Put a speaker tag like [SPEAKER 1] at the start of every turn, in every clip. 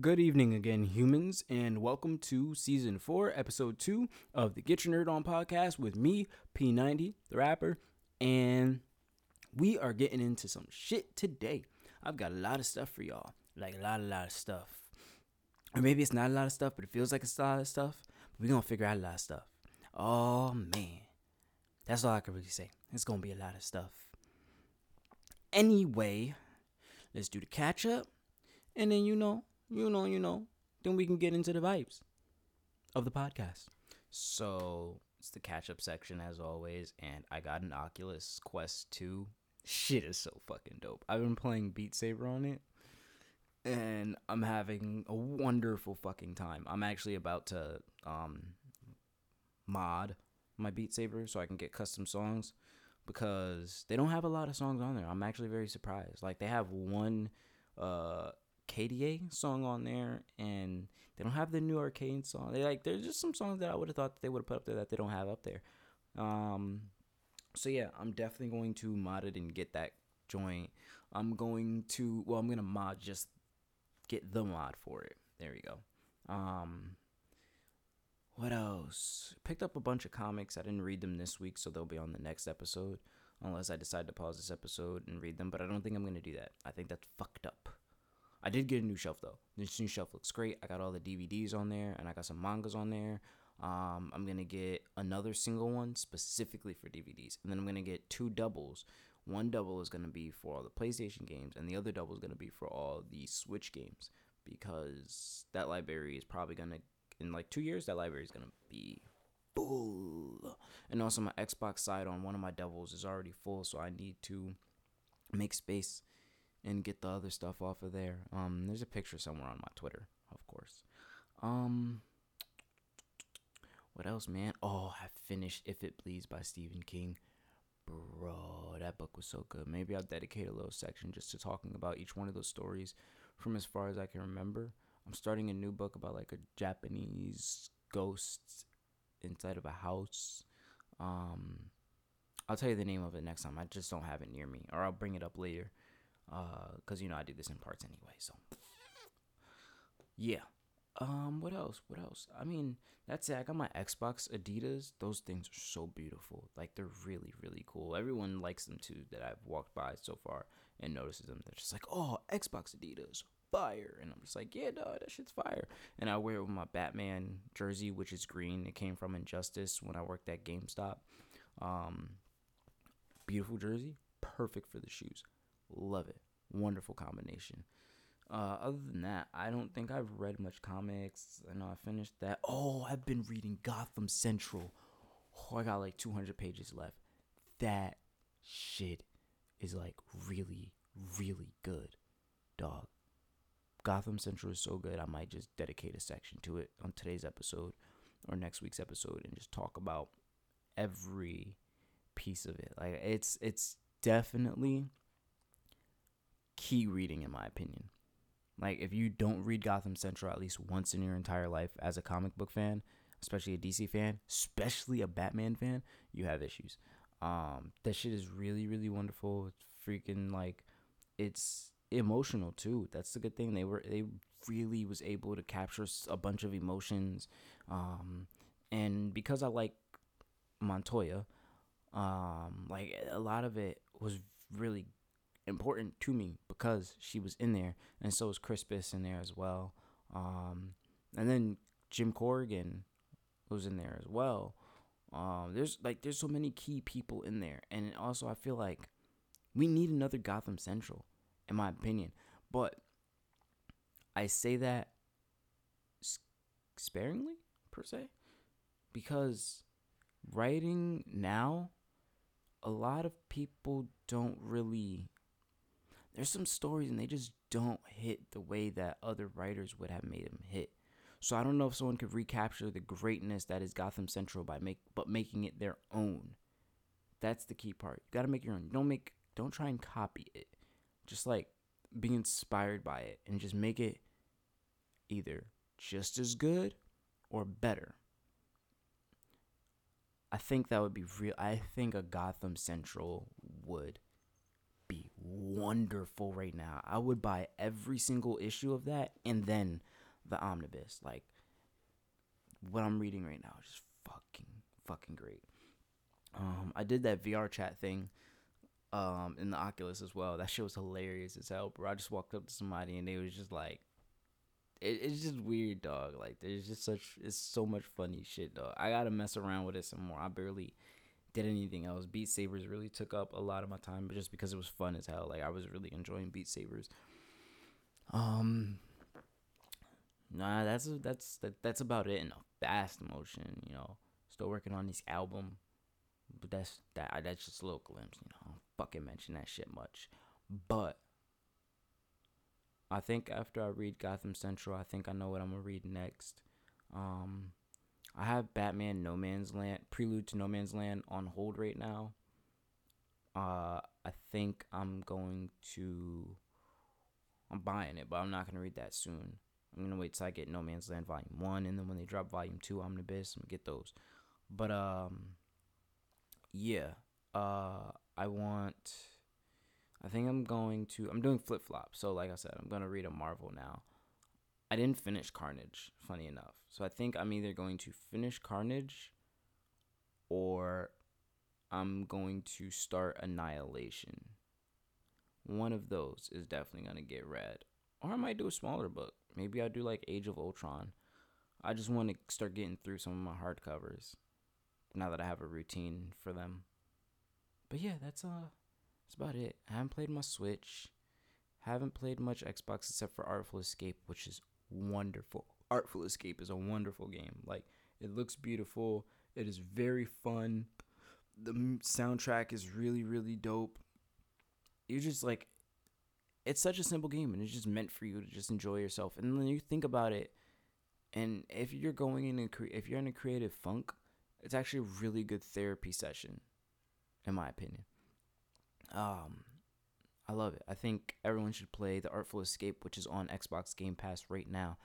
[SPEAKER 1] Good evening again, humans, and welcome to season four, episode two of the Get Your Nerd On podcast with me, P90, the rapper, and we are getting into some shit today. I've got a lot of stuff for y'all, like a lot, a lot of stuff. Or maybe it's not a lot of stuff, but it feels like it's a lot of stuff. But we're gonna figure out a lot of stuff. Oh man, that's all I can really say. It's gonna be a lot of stuff. Anyway, let's do the catch up, and then you know you know, you know, then we can get into the vibes of the podcast. So it's the catch up section as always, and I got an Oculus Quest 2. Shit is so fucking dope. I've been playing Beat Saber on it, and I'm having a wonderful fucking time. I'm actually about to um mod my Beat Saber so I can get custom songs because they don't have a lot of songs on there. I'm actually very surprised. Like they have one uh KDA song on there, and they don't have the new arcade song. They like there's just some songs that I would have thought they would have put up there that they don't have up there. Um, so yeah, I'm definitely going to mod it and get that joint. I'm going to well, I'm gonna mod just get the mod for it. There we go. Um, what else? Picked up a bunch of comics. I didn't read them this week, so they'll be on the next episode. Unless I decide to pause this episode and read them, but I don't think I'm gonna do that. I think that's fucked up. I did get a new shelf though. This new shelf looks great. I got all the DVDs on there, and I got some mangas on there. Um, I'm gonna get another single one specifically for DVDs, and then I'm gonna get two doubles. One double is gonna be for all the PlayStation games, and the other double is gonna be for all the Switch games because that library is probably gonna in like two years that library is gonna be full. And also my Xbox side on one of my doubles is already full, so I need to make space and get the other stuff off of there. Um, there's a picture somewhere on my Twitter, of course. Um, what else, man? Oh, I finished If It Bleeds by Stephen King. Bro, that book was so good. Maybe I'll dedicate a little section just to talking about each one of those stories from as far as I can remember. I'm starting a new book about like a Japanese ghost inside of a house. Um, I'll tell you the name of it next time. I just don't have it near me, or I'll bring it up later because uh, you know I do this in parts anyway. So yeah. Um, what else? What else? I mean, that's it. I got my Xbox Adidas. Those things are so beautiful. Like they're really, really cool. Everyone likes them too that I've walked by so far and notices them. They're just like, oh, Xbox Adidas, fire. And I'm just like, yeah, dog, that shit's fire. And I wear it with my Batman jersey, which is green. It came from Injustice when I worked at GameStop. Um, beautiful jersey, perfect for the shoes. Love it. Wonderful combination. Uh, other than that, I don't think I've read much comics. I know I finished that. Oh, I've been reading Gotham Central. Oh, I got like 200 pages left. That shit is like really, really good, dog. Gotham Central is so good. I might just dedicate a section to it on today's episode or next week's episode and just talk about every piece of it. Like it's it's definitely key reading in my opinion. Like if you don't read Gotham Central at least once in your entire life as a comic book fan, especially a DC fan, especially a Batman fan, you have issues. Um, that shit is really really wonderful. It's freaking like it's emotional too. That's the good thing. They were they really was able to capture a bunch of emotions. Um, and because I like Montoya, um, like a lot of it was really important to me because she was in there, and so was Crispus in there as well. Um, and then Jim Corrigan was in there as well. Um, there's like there's so many key people in there, and also I feel like we need another Gotham Central, in my opinion. But I say that sparingly per se, because writing now, a lot of people don't really there's some stories and they just don't hit the way that other writers would have made them hit. So I don't know if someone could recapture the greatness that is Gotham Central by make but making it their own. That's the key part. You got to make your own. Don't make don't try and copy it. Just like be inspired by it and just make it either just as good or better. I think that would be real. I think a Gotham Central would be wonderful right now. I would buy every single issue of that and then the omnibus. Like what I'm reading right now is just fucking fucking great. Um, I did that VR chat thing um in the Oculus as well. That shit was hilarious as hell, bro. I just walked up to somebody and they was just like it, it's just weird, dog. Like there's just such it's so much funny shit, dog. I gotta mess around with it some more. I barely did anything else. Beat Sabers really took up a lot of my time, but just because it was fun as hell. Like I was really enjoying Beat Sabers. Um, nah, that's that's that, that's about it in a fast motion. You know, still working on this album, but that's that that's just a little glimpse. You know, I don't fucking mention that shit much, but. I think after I read Gotham Central, I think I know what I'm gonna read next. Um, I have Batman No Man's Land, Prelude to No Man's Land on hold right now. Uh, I think I'm going to. I'm buying it, but I'm not gonna read that soon. I'm gonna wait till I get No Man's Land Volume One, and then when they drop Volume Two, Omnibus, I'm gonna get those. But um, yeah. Uh, I want. I think I'm going to. I'm doing flip flop. So like I said, I'm gonna read a Marvel now. I didn't finish Carnage, funny enough. So I think I'm either going to finish Carnage or I'm going to start Annihilation. One of those is definitely going to get read. Or I might do a smaller book. Maybe I'll do like Age of Ultron. I just want to start getting through some of my hardcovers now that I have a routine for them. But yeah, that's uh that's about it. I haven't played my Switch. Haven't played much Xbox except for Artful Escape, which is wonderful. Artful Escape is a wonderful game. Like it looks beautiful. It is very fun. The soundtrack is really really dope. You just like it's such a simple game and it's just meant for you to just enjoy yourself. And then you think about it and if you're going in a cre- if you're in a creative funk, it's actually a really good therapy session in my opinion. Um I love it. I think everyone should play The Artful Escape, which is on Xbox Game Pass right now.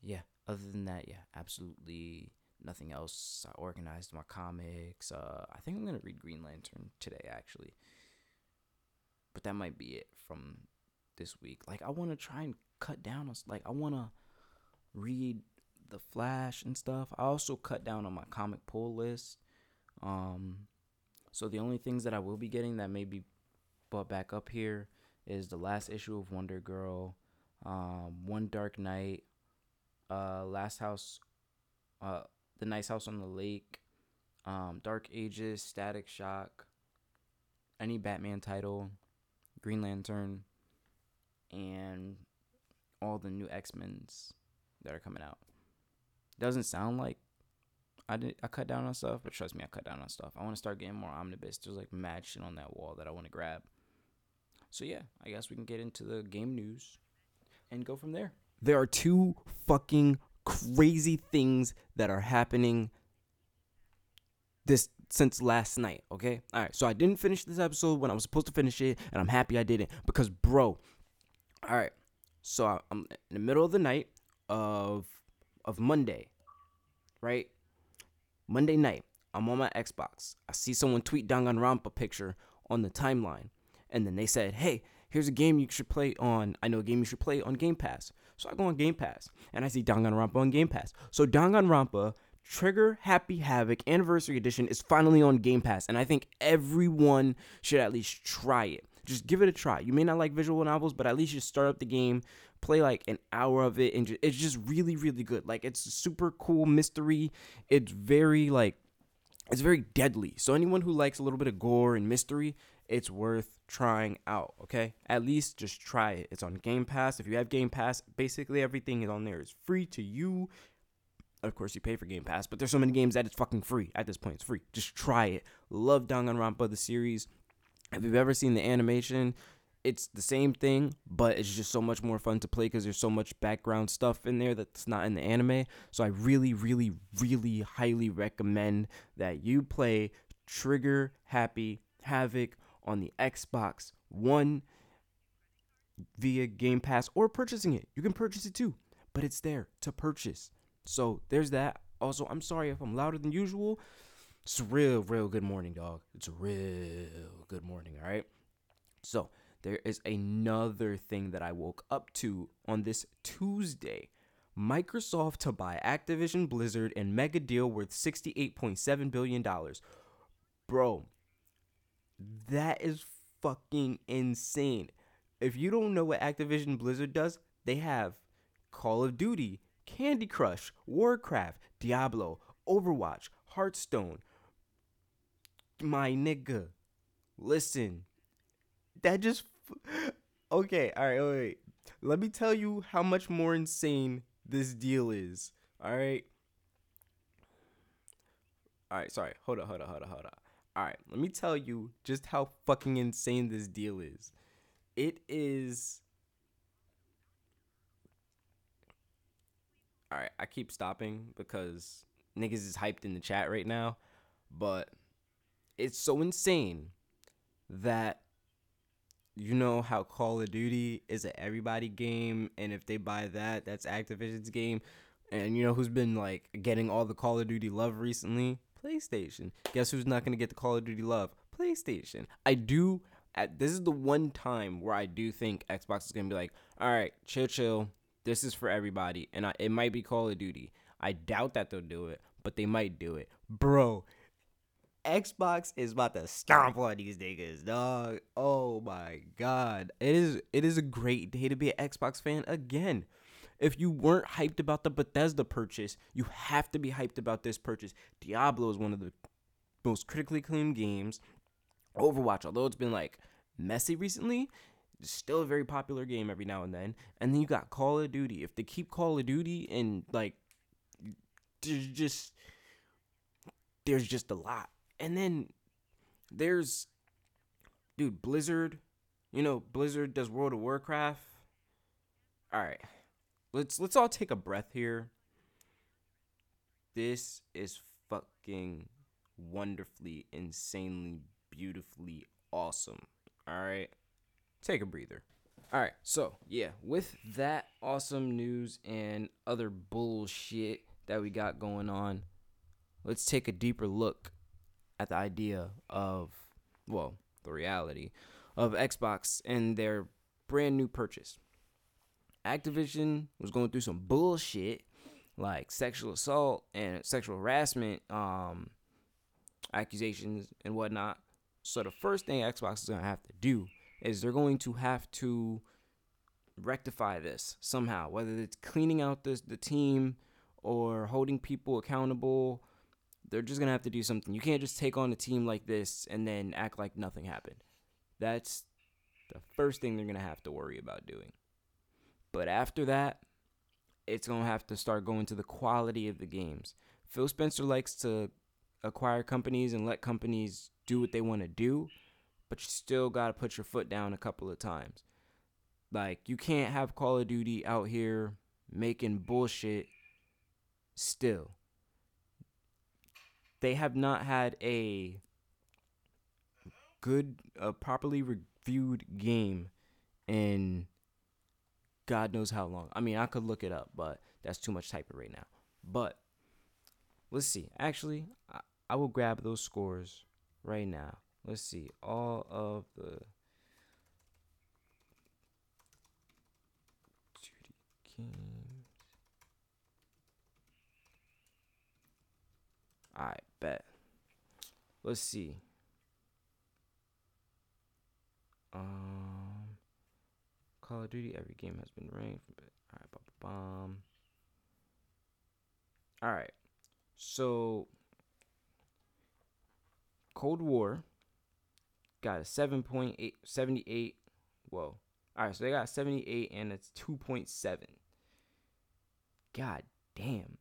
[SPEAKER 1] Yeah, other than that, yeah, absolutely nothing else. I organized my comics. Uh, I think I'm going to read Green Lantern today, actually. But that might be it from this week. Like, I want to try and cut down on, like, I want to read The Flash and stuff. I also cut down on my comic pull list. Um, so the only things that I will be getting that may be brought back up here is the last issue of Wonder Girl, um, One Dark Night, uh, Last House, uh, The Nice House on the Lake, um, Dark Ages, Static Shock, any Batman title, Green Lantern, and all the new X Men's that are coming out. Doesn't sound like I did I cut down on stuff, but trust me, I cut down on stuff. I want to start getting more omnibus. There's like mad shit on that wall that I want to grab. So yeah, I guess we can get into the game news and go from there. There are two fucking crazy things that are happening this since last night, okay? All right. So I didn't finish this episode when I was supposed to finish it, and I'm happy I didn't because bro, all right. So I'm in the middle of the night of of Monday, right? Monday night, I'm on my Xbox. I see someone tweet Danganronpa picture on the timeline. And then they said, hey, here's a game you should play on. I know a game you should play on Game Pass. So I go on Game Pass and I see Danganronpa on Game Pass. So Danganronpa Trigger Happy Havoc Anniversary Edition is finally on Game Pass. And I think everyone should at least try it. Just give it a try. You may not like visual novels, but at least just start up the game, play like an hour of it, and it's just really, really good. Like it's super cool mystery. It's very like it's very deadly. So anyone who likes a little bit of gore and mystery, it's worth trying out, okay? At least just try it. It's on Game Pass. If you have Game Pass, basically everything is on there. It's free to you. Of course, you pay for Game Pass, but there's so many games that it's fucking free. At this point, it's free. Just try it. Love Danganronpa, the series. If you've ever seen the animation, it's the same thing, but it's just so much more fun to play because there's so much background stuff in there that's not in the anime. So I really, really, really highly recommend that you play Trigger Happy Havoc on the Xbox One via Game Pass or purchasing it. You can purchase it too, but it's there to purchase. So there's that. Also, I'm sorry if I'm louder than usual. It's real, real good morning, dog. It's a real good morning, all right? So, there is another thing that I woke up to on this Tuesday. Microsoft to buy Activision Blizzard and mega deal worth $68.7 billion. Bro, that is fucking insane. If you don't know what Activision Blizzard does, they have Call of Duty, Candy Crush, Warcraft, Diablo, Overwatch, Hearthstone. My nigga, listen, that just okay. All right, wait, wait. Let me tell you how much more insane this deal is. All right. All right, sorry. Hold up, hold up, hold up, hold up. All right, let me tell you just how fucking insane this deal is. It is. All right, I keep stopping because niggas is hyped in the chat right now, but it's so insane that you know how Call of Duty is an everybody game, and if they buy that, that's Activision's game. And you know who's been like getting all the Call of Duty love recently? PlayStation. Guess who's not gonna get the Call of Duty love? PlayStation. I do. At, this is the one time where I do think Xbox is gonna be like, all right, chill, chill. This is for everybody, and I, it might be Call of Duty. I doubt that they'll do it, but they might do it, bro. Xbox is about to stomp on these niggas, dog. Oh my god. It is it is a great day to be an Xbox fan again. If you weren't hyped about the Bethesda purchase, you have to be hyped about this purchase. Diablo is one of the most critically acclaimed games. Overwatch, although it's been like messy recently, it's still a very popular game every now and then. And then you got Call of Duty. If they keep Call of Duty and like there's just there's just a lot and then there's dude, Blizzard. You know, Blizzard does World of Warcraft. All right. Let's let's all take a breath here. This is fucking wonderfully, insanely, beautifully awesome. All right. Take a breather. All right. So, yeah, with that awesome news and other bullshit that we got going on, let's take a deeper look at the idea of, well, the reality of Xbox and their brand new purchase. Activision was going through some bullshit like sexual assault and sexual harassment um, accusations and whatnot. So the first thing Xbox is going to have to do is they're going to have to rectify this somehow, whether it's cleaning out this the team or holding people accountable they're just gonna have to do something. You can't just take on a team like this and then act like nothing happened. That's the first thing they're gonna have to worry about doing. But after that, it's gonna have to start going to the quality of the games. Phil Spencer likes to acquire companies and let companies do what they want to do, but you still gotta put your foot down a couple of times. Like you can't have Call of Duty out here making bullshit still they have not had a good, uh, properly reviewed game in God knows how long. I mean, I could look it up, but that's too much typing right now. But let's see. Actually, I, I will grab those scores right now. Let's see. All of the Alright, bet. Let's see. Um, Call of Duty. Every game has been ranked. All right, bomb. All right. So, Cold War got a 7.8, 78. Whoa. All right, so they got 78 and it's 2.7. God damn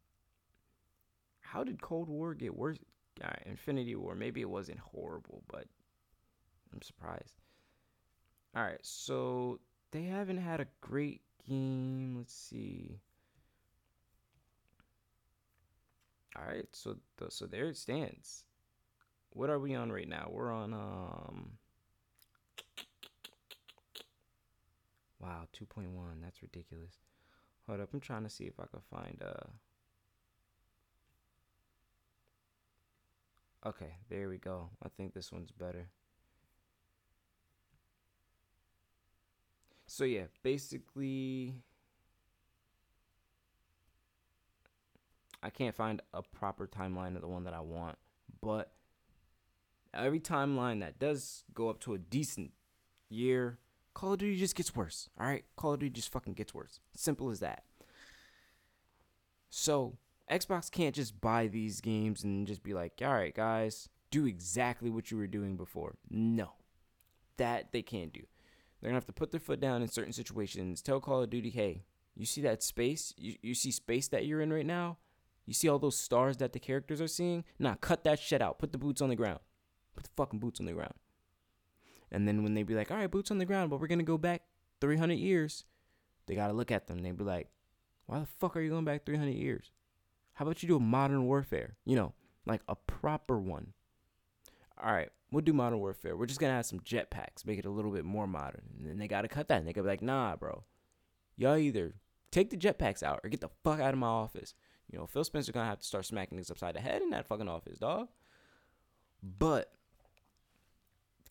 [SPEAKER 1] how did Cold War get worse? Uh, Infinity War, maybe it wasn't horrible, but I'm surprised. All right, so they haven't had a great game. Let's see. All right, so so there it stands. What are we on right now? We're on um. Wow, 2.1. That's ridiculous. Hold up, I'm trying to see if I can find uh Okay, there we go. I think this one's better. So yeah, basically I can't find a proper timeline of the one that I want, but every timeline that does go up to a decent year, Call of Duty just gets worse. All right, Call of Duty just fucking gets worse. Simple as that. So Xbox can't just buy these games and just be like, all right, guys, do exactly what you were doing before. No, that they can't do. They're gonna have to put their foot down in certain situations. Tell Call of Duty, hey, you see that space? You, you see space that you're in right now? You see all those stars that the characters are seeing? Nah, cut that shit out. Put the boots on the ground. Put the fucking boots on the ground. And then when they be like, all right, boots on the ground, but we're gonna go back 300 years, they gotta look at them. They be like, why the fuck are you going back 300 years? How about you do a modern warfare? You know, like a proper one. All right, we'll do modern warfare. We're just gonna add some jetpacks, make it a little bit more modern. And then they gotta cut that. And they gotta be like, nah, bro. Y'all either take the jetpacks out or get the fuck out of my office. You know, Phil Spencer gonna have to start smacking niggas upside the head in that fucking office, dog. But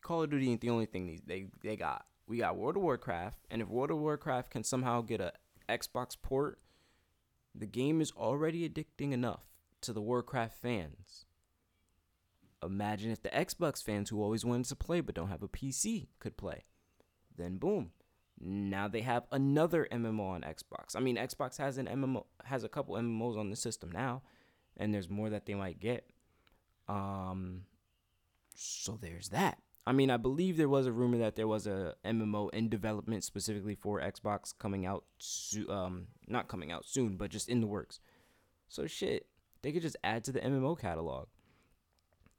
[SPEAKER 1] Call of Duty ain't the only thing they they got. We got World of Warcraft, and if World of Warcraft can somehow get a Xbox port, the game is already addicting enough to the Warcraft fans. Imagine if the Xbox fans who always wanted to play but don't have a PC could play. Then boom. Now they have another MMO on Xbox. I mean, Xbox has an MMO has a couple MMOs on the system now, and there's more that they might get. Um so there's that. I mean, I believe there was a rumor that there was a MMO in development specifically for Xbox coming out, so- um, not coming out soon, but just in the works. So shit, they could just add to the MMO catalog.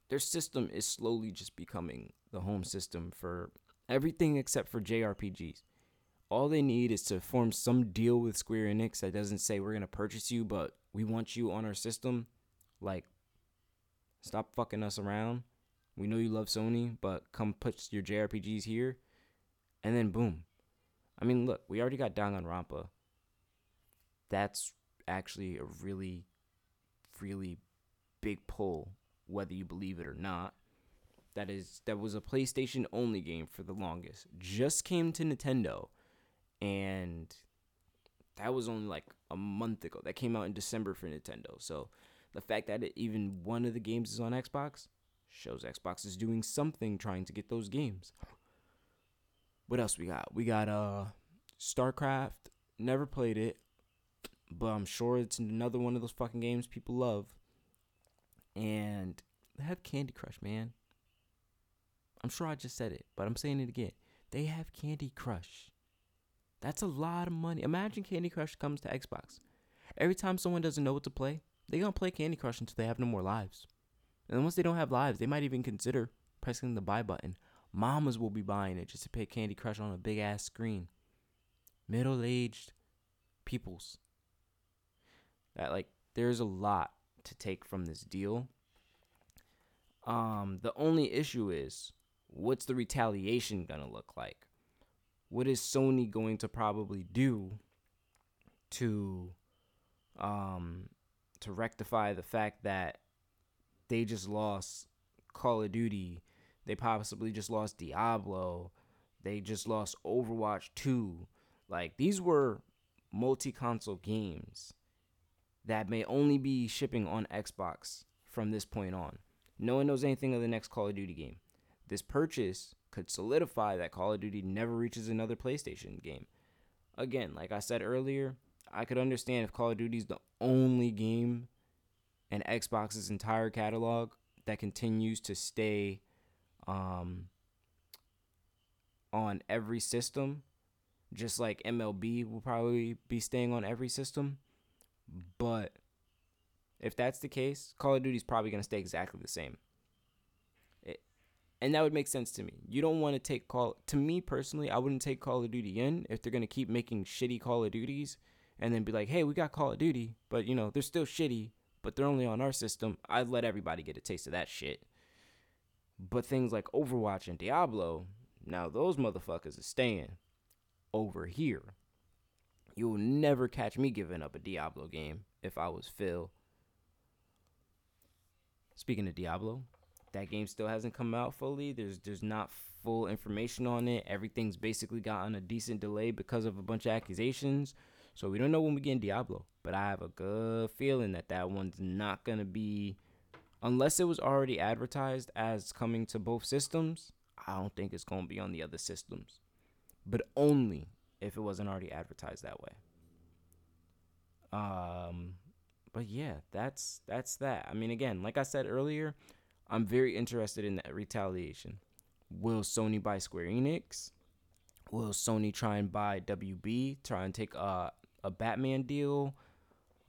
[SPEAKER 1] Their system is slowly just becoming the home system for everything except for JRPGs. All they need is to form some deal with Square Enix that doesn't say we're gonna purchase you, but we want you on our system. Like, stop fucking us around we know you love Sony, but come put your JRPGs here. And then boom. I mean, look, we already got Danganronpa. That's actually a really, really big pull, whether you believe it or not. That is that was a PlayStation only game for the longest. Just came to Nintendo and that was only like a month ago. That came out in December for Nintendo. So the fact that it, even one of the games is on Xbox, shows Xbox is doing something trying to get those games. What else we got? We got uh StarCraft. Never played it, but I'm sure it's another one of those fucking games people love. And they have Candy Crush, man. I'm sure I just said it, but I'm saying it again. They have Candy Crush. That's a lot of money. Imagine Candy Crush comes to Xbox. Every time someone doesn't know what to play, they're gonna play Candy Crush until they have no more lives. And once they don't have lives, they might even consider pressing the buy button. Mamas will be buying it just to play Candy Crush on a big ass screen. Middle aged peoples. That like there's a lot to take from this deal. Um, the only issue is what's the retaliation gonna look like? What is Sony going to probably do to um to rectify the fact that they just lost Call of Duty. They possibly just lost Diablo. They just lost Overwatch 2. Like these were multi-console games that may only be shipping on Xbox from this point on. No one knows anything of the next Call of Duty game. This purchase could solidify that Call of Duty never reaches another PlayStation game. Again, like I said earlier, I could understand if Call of Duty is the only game and Xbox's entire catalog that continues to stay um, on every system, just like MLB will probably be staying on every system. But if that's the case, Call of Duty is probably going to stay exactly the same. It, and that would make sense to me. You don't want to take Call to me personally, I wouldn't take Call of Duty in if they're going to keep making shitty Call of Duties and then be like, "Hey, we got Call of Duty, but you know, they're still shitty, but they're only on our system, I'd let everybody get a taste of that shit. But things like Overwatch and Diablo, now those motherfuckers are staying over here. You'll never catch me giving up a Diablo game if I was Phil. Speaking of Diablo, That game still hasn't come out fully. There's there's not full information on it. Everything's basically gotten a decent delay because of a bunch of accusations. So we don't know when we get Diablo, but I have a good feeling that that one's not gonna be, unless it was already advertised as coming to both systems. I don't think it's gonna be on the other systems, but only if it wasn't already advertised that way. Um, but yeah, that's that's that. I mean, again, like I said earlier, I'm very interested in that retaliation. Will Sony buy Square Enix? Will Sony try and buy WB? Try and take a a Batman deal?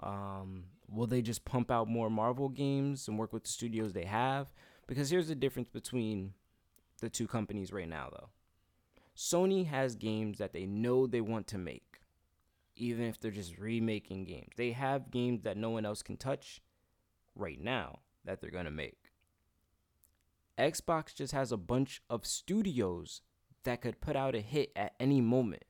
[SPEAKER 1] Um, will they just pump out more Marvel games and work with the studios they have? Because here's the difference between the two companies right now, though. Sony has games that they know they want to make, even if they're just remaking games. They have games that no one else can touch right now that they're going to make. Xbox just has a bunch of studios that could put out a hit at any moment,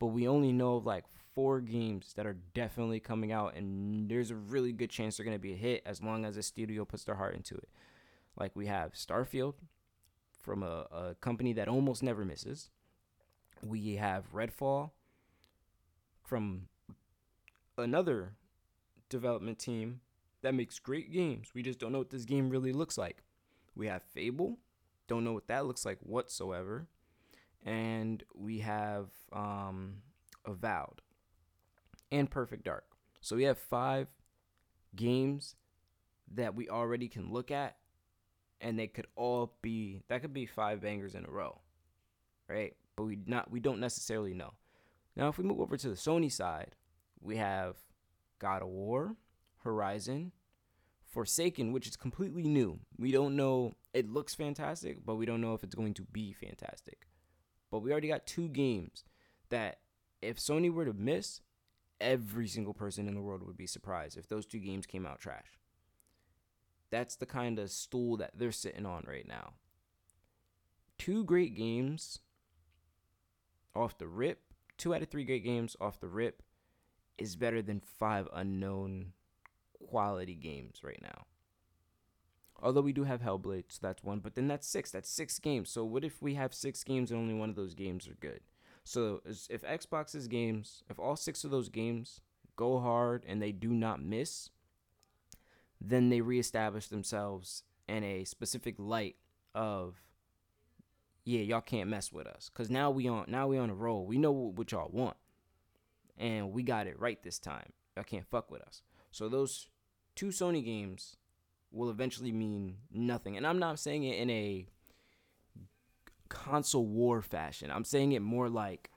[SPEAKER 1] but we only know of like four games that are definitely coming out, and there's a really good chance they're going to be a hit as long as a studio puts their heart into it. Like we have Starfield from a, a company that almost never misses. We have Redfall from another development team that makes great games. We just don't know what this game really looks like. We have Fable, don't know what that looks like whatsoever. And we have um, Avowed and Perfect Dark. So we have five games that we already can look at, and they could all be that could be five bangers in a row, right? But we not we don't necessarily know. Now, if we move over to the Sony side, we have God of War, Horizon, Forspoken, which is completely new. We don't know. It looks fantastic, but we don't know if it's going to be fantastic. But we already got two games that, if Sony were to miss, every single person in the world would be surprised if those two games came out trash. That's the kind of stool that they're sitting on right now. Two great games off the rip, two out of three great games off the rip is better than five unknown quality games right now. Although we do have Hellblade, so that's one, but then that's six. That's six games. So what if we have six games and only one of those games are good? So if Xbox's games, if all six of those games go hard and they do not miss, then they reestablish themselves in a specific light of yeah, y'all can't mess with us cuz now we on now we on a roll. We know what y'all want. And we got it right this time. Y'all can't fuck with us. So those two Sony games will eventually mean nothing. And I'm not saying it in a console war fashion. I'm saying it more like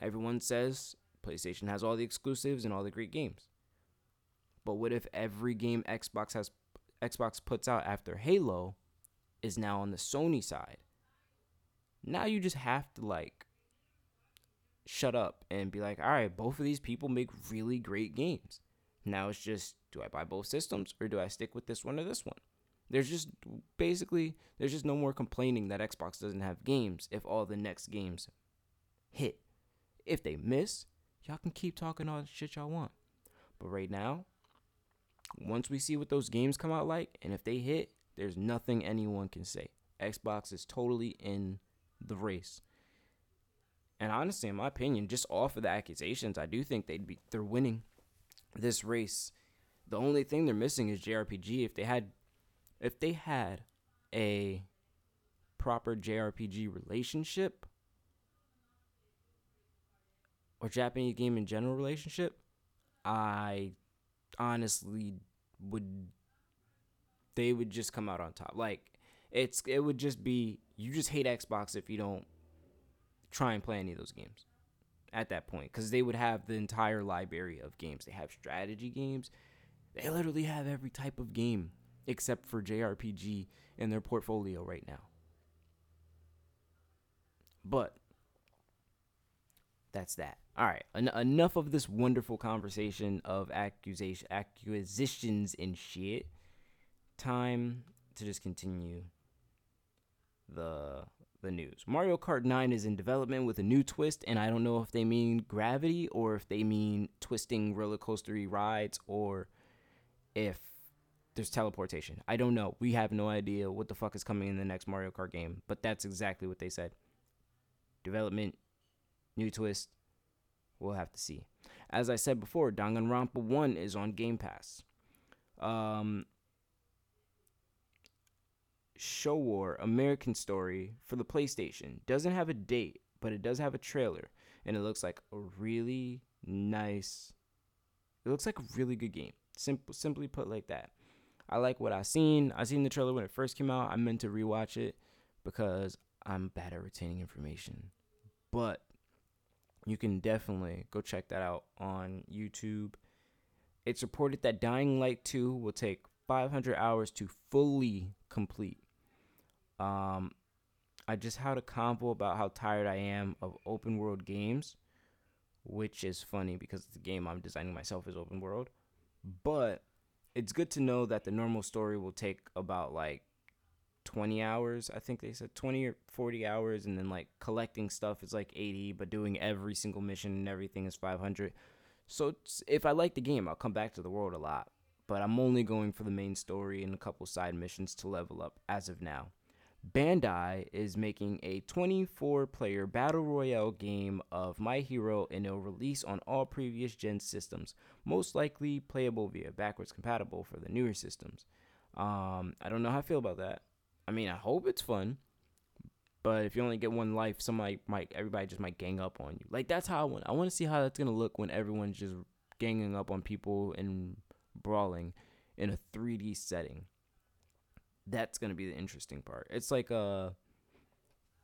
[SPEAKER 1] everyone says PlayStation has all the exclusives and all the great games. But what if every game Xbox has Xbox puts out after Halo is now on the Sony side? Now you just have to like shut up and be like, all right, both of these people make really great games. Now it's just do I buy both systems or do I stick with this one or this one? There's just basically there's just no more complaining that Xbox doesn't have games if all the next games hit. If they miss, y'all can keep talking all the shit y'all want. But right now, once we see what those games come out like and if they hit, there's nothing anyone can say. Xbox is totally in the race. And honestly, in my opinion, just off of the accusations, I do think they'd be they're winning this race. The only thing they're missing is JRPG. If they had if they had a proper JRPG relationship or Japanese game in general relationship, I honestly would they would just come out on top. Like it's it would just be you just hate Xbox if you don't try and play any of those games at that point because they would have the entire library of games. They have strategy games. They literally have every type of game except for JRPG in their portfolio right now. But that's that. All right, en- enough of this wonderful conversation of accusation acquisitions and shit. Time to just continue the the news. Mario Kart 9 is in development with a new twist, and I don't know if they mean gravity or if they mean twisting roller coastery rides or if
[SPEAKER 2] there's teleportation. I don't know. We have no idea what the fuck is coming in the next Mario Kart game, but that's exactly what they said. Development, new twist. We'll have to see. As I said before, Danganronpa 1 is on Game Pass. Um, Showa American Story for the PlayStation doesn't have a date, but it does have a trailer, and it looks like a really nice. It looks like a really good game. Simple, simply put, like that. I like what I seen. I seen the trailer when it first came out. I meant to rewatch it because I'm bad at retaining information, but you can definitely go check that out on YouTube. It's reported that Dying Light 2 will take 500 hours to fully complete. Um, I just had a convo about how tired I am of open world games, which is funny because the game I'm designing myself is open world. But it's good to know that the normal story will take about like 20 hours. I think they said 20 or 40 hours, and then like collecting stuff is like 80, but doing every single mission and everything is 500. So if I like the game, I'll come back to the world a lot. But I'm only going for the main story and a couple side missions to level up as of now. Bandai is making a 24 player battle royale game of My Hero and it'll release on all previous gen systems, most likely playable via backwards compatible for the newer systems. Um, I don't know how I feel about that. I mean, I hope it's fun, but if you only get one life, somebody might, everybody just might gang up on you. Like that's how I want. I want to see how that's gonna look when everyone's just ganging up on people and brawling in a 3D setting that's gonna be the interesting part. It's like uh, a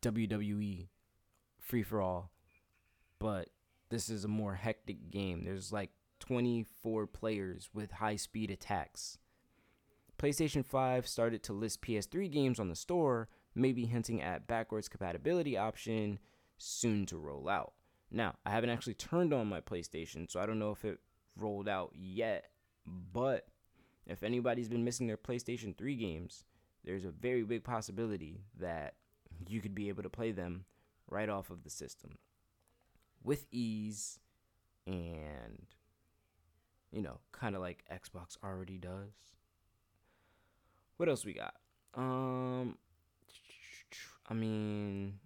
[SPEAKER 2] WWE free for all, but this is a more hectic game. There's like 24 players with high speed attacks. PlayStation 5 started to list PS3 games on the store, maybe hinting at backwards compatibility option soon to roll out. Now, I haven't actually turned on my PlayStation, so I don't know if it rolled out yet, but if anybody's been missing their PlayStation 3 games, there's a very big possibility that you could be able to play them right off of the system with ease and you know, kind of like Xbox already does. What else we got? Um I mean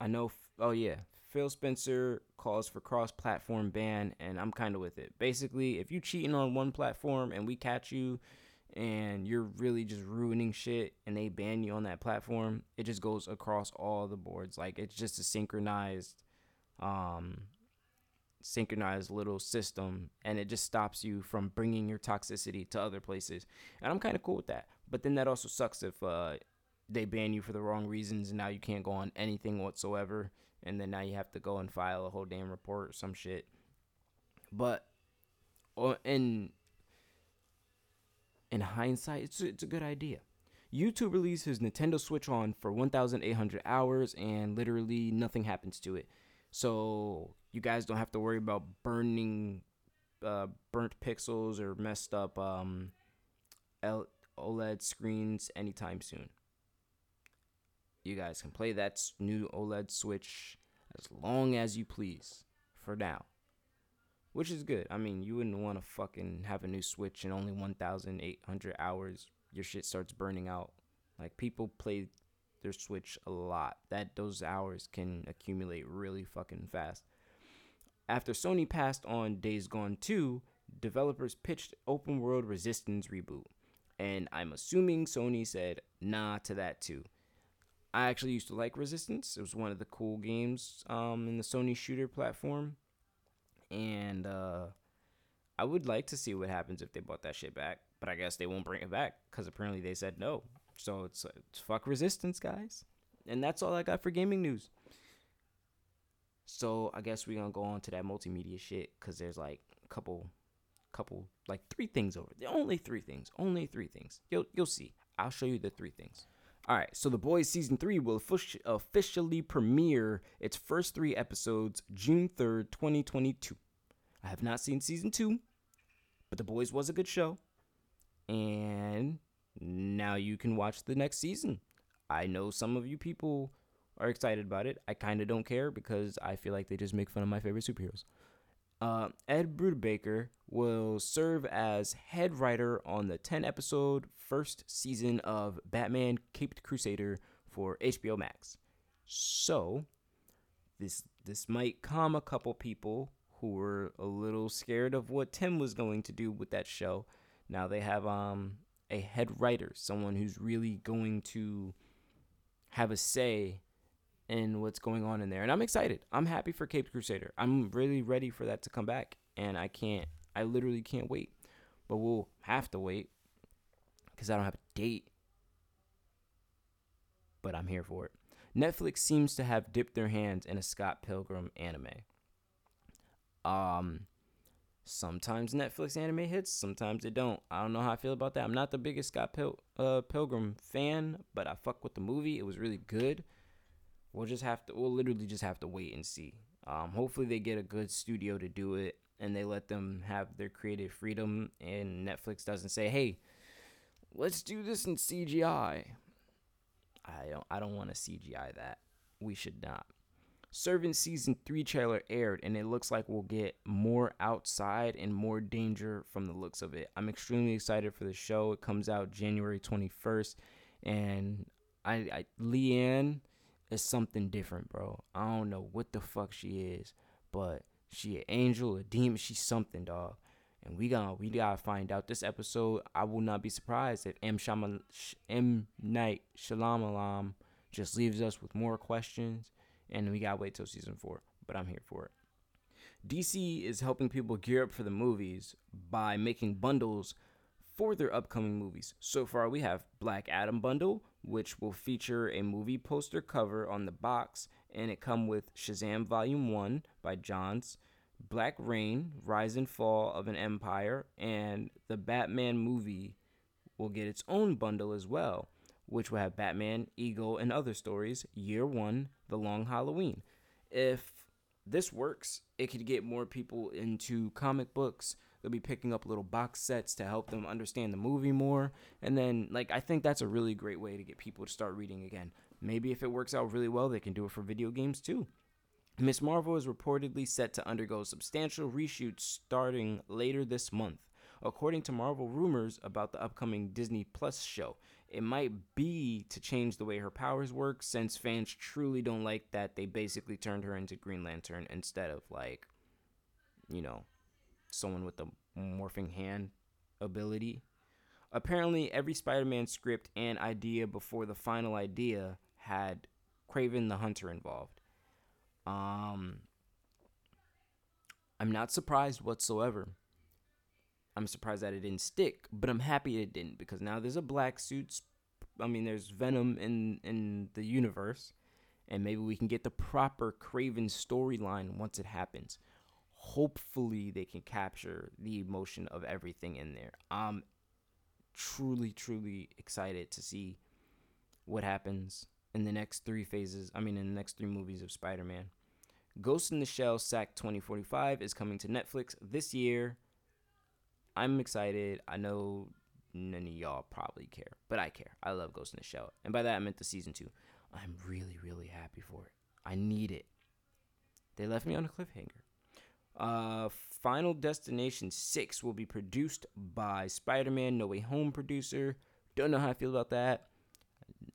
[SPEAKER 2] I know oh yeah, Phil Spencer calls for cross-platform ban and I'm kind of with it. Basically, if you cheating on one platform and we catch you, and you're really just ruining shit and they ban you on that platform, it just goes across all the boards. Like it's just a synchronized um synchronized little system and it just stops you from bringing your toxicity to other places. And I'm kind of cool with that. But then that also sucks if uh they ban you for the wrong reasons and now you can't go on anything whatsoever and then now you have to go and file a whole damn report or some shit. But and in hindsight, it's a, it's a good idea. YouTube released his Nintendo Switch on for 1,800 hours, and literally nothing happens to it. So you guys don't have to worry about burning, uh, burnt pixels or messed up um, L- OLED screens anytime soon. You guys can play that new OLED Switch as long as you please for now which is good. I mean, you wouldn't want to fucking have a new Switch and only 1,800 hours. Your shit starts burning out. Like people play their Switch a lot. That those hours can accumulate really fucking fast. After Sony passed on Days Gone 2, developers pitched open world Resistance reboot. And I'm assuming Sony said nah to that too. I actually used to like Resistance. It was one of the cool games um, in the Sony shooter platform and uh, I would like to see what happens if they bought that shit back, but I guess they won't bring it back because apparently they said no. So it's, it's fuck resistance, guys. And that's all I got for gaming news. So I guess we're gonna go on to that multimedia shit because there's like a couple, couple, like three things over. There. Only three things. Only three things. You'll you'll see. I'll show you the three things. All right, so The Boys season three will officially premiere its first three episodes June 3rd, 2022. I have not seen season two, but The Boys was a good show. And now you can watch the next season. I know some of you people are excited about it. I kind of don't care because I feel like they just make fun of my favorite superheroes. Uh, Ed Brubaker will serve as head writer on the 10 episode first season of Batman Caped Crusader for HBO Max. So, this this might calm a couple people who were a little scared of what Tim was going to do with that show. Now they have um a head writer, someone who's really going to have a say in what's going on in there. And I'm excited. I'm happy for Caped Crusader. I'm really ready for that to come back. And I can't, I literally can't wait. But we'll have to wait because I don't have a date. But I'm here for it. Netflix seems to have dipped their hands in a Scott Pilgrim anime. Um, sometimes Netflix anime hits, sometimes it don't. I don't know how I feel about that. I'm not the biggest Scott Pil- uh, Pilgrim fan, but I fuck with the movie. It was really good. We'll just have to. We'll literally just have to wait and see. Um, hopefully they get a good studio to do it, and they let them have their creative freedom. And Netflix doesn't say, "Hey, let's do this in CGI." I don't. I don't want to CGI that. We should not. Servant season three trailer aired, and it looks like we'll get more outside and more danger from the looks of it. I'm extremely excited for the show. It comes out January 21st, and I, I Leanne is something different, bro. I don't know what the fuck she is, but she an angel, a demon. She's something, dog. And we got we gotta find out this episode. I will not be surprised if M. Shama, M. Night Shyamalan just leaves us with more questions and we gotta wait till season four. But I'm here for it. DC is helping people gear up for the movies by making bundles for their upcoming movies. So far, we have Black Adam bundle, which will feature a movie poster cover on the box, and it come with Shazam Volume One by Johns, Black Reign, Rise and Fall of an Empire, and the Batman movie will get its own bundle as well which will have Batman, Ego, and other stories. Year one, The Long Halloween. If this works, it could get more people into comic books. They'll be picking up little box sets to help them understand the movie more. And then, like, I think that's a really great way to get people to start reading again. Maybe if it works out really well, they can do it for video games too. Miss Marvel is reportedly set to undergo substantial reshoots starting later this month. According to Marvel rumors about the upcoming Disney Plus show, it might be to change the way her powers work since fans truly don't like that they basically turned her into Green Lantern instead of like you know someone with the morphing hand ability. Apparently every Spider-Man script and idea before the final idea had Kraven the Hunter involved. Um I'm not surprised whatsoever. I'm surprised that it didn't stick, but I'm happy it didn't because now there's a black suit. I mean, there's Venom in in the universe, and maybe we can get the proper Kraven storyline once it happens. Hopefully, they can capture the emotion of everything in there. I'm truly, truly excited to see what happens in the next three phases. I mean, in the next three movies of Spider-Man. Ghost in the Shell SAC 2045 is coming to Netflix this year. I'm excited. I know none of y'all probably care, but I care. I love Ghost in the Shell. And by that, I meant the season two. I'm really, really happy for it. I need it. They left me on a cliffhanger. Uh, Final Destination 6 will be produced by Spider Man No Way Home producer. Don't know how I feel about that.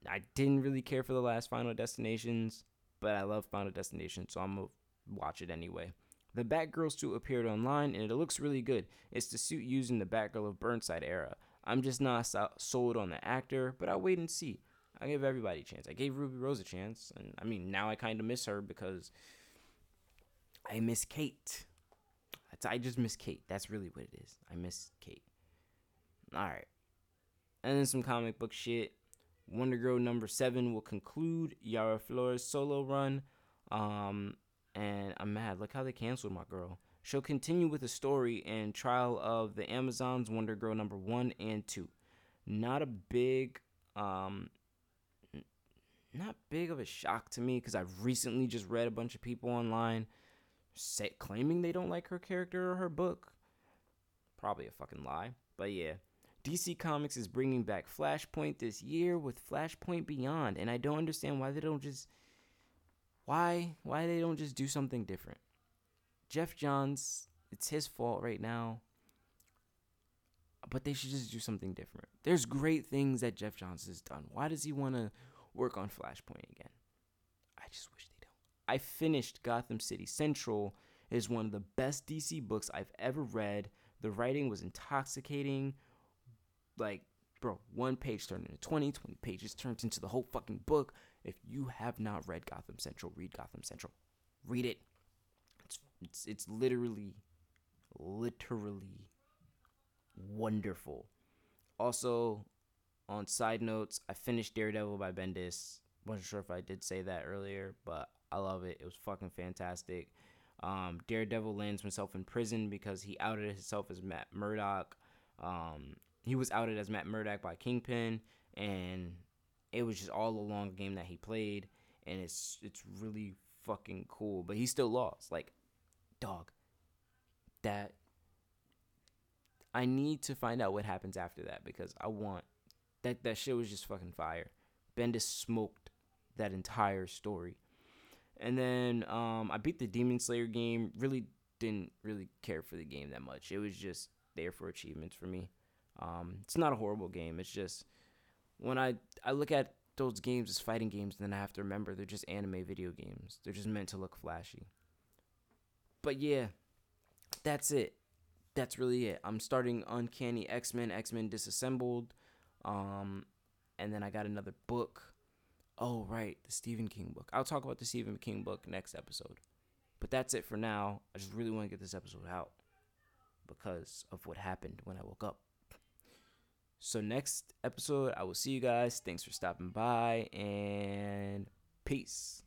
[SPEAKER 2] I didn't really care for the last Final Destinations, but I love Final Destination, so I'm going to watch it anyway. The Batgirl suit appeared online and it looks really good. It's the suit used in the Batgirl of Burnside era. I'm just not sold on the actor, but I'll wait and see. I give everybody a chance. I gave Ruby Rose a chance, and I mean now I kind of miss her because I miss Kate. I just miss Kate. That's really what it is. I miss Kate. All right, and then some comic book shit. Wonder Girl number seven will conclude Yara Flores' solo run. Um, and I'm mad. Look how they canceled my girl. She'll continue with the story and trial of the Amazons Wonder Girl number one and two. Not a big, um, not big of a shock to me because I've recently just read a bunch of people online say, claiming they don't like her character or her book. Probably a fucking lie, but yeah. DC Comics is bringing back Flashpoint this year with Flashpoint Beyond, and I don't understand why they don't just why why they don't just do something different? Geoff Johns it's his fault right now. But they should just do something different. There's great things that Geoff Johns has done. Why does he want to work on Flashpoint again? I just wish they. I finished Gotham City Central. It is one of the best DC books I've ever read. The writing was intoxicating. Like, bro, one page turned into 20, 20 pages turned into the whole fucking book. If you have not read Gotham Central, read Gotham Central. Read it. It's it's it's literally literally wonderful. Also, on side notes, I finished Daredevil by Bendis. Wasn't sure if I did say that earlier, but I love it. It was fucking fantastic. Um, Daredevil lands himself in prison because he outed himself as Matt Murdock. Um, he was outed as Matt Murdock by Kingpin, and it was just all along the game that he played, and it's it's really fucking cool. But he still lost. Like, dog. That I need to find out what happens after that because I want that that shit was just fucking fire. Bendis smoked that entire story. And then um, I beat the Demon Slayer game. Really didn't really care for the game that much. It was just there for achievements for me. Um, it's not a horrible game. It's just when I I look at those games as fighting games, then I have to remember they're just anime video games. They're just meant to look flashy. But yeah, that's it. That's really it. I'm starting Uncanny X Men, X Men Disassembled, um, and then I got another book. Oh right, the Stephen King book. I'll talk about the Stephen King book next episode. But that's it for now. I just really want to get this episode out because of what happened when I woke up. So next episode, I will see you guys. Thanks for stopping by and peace.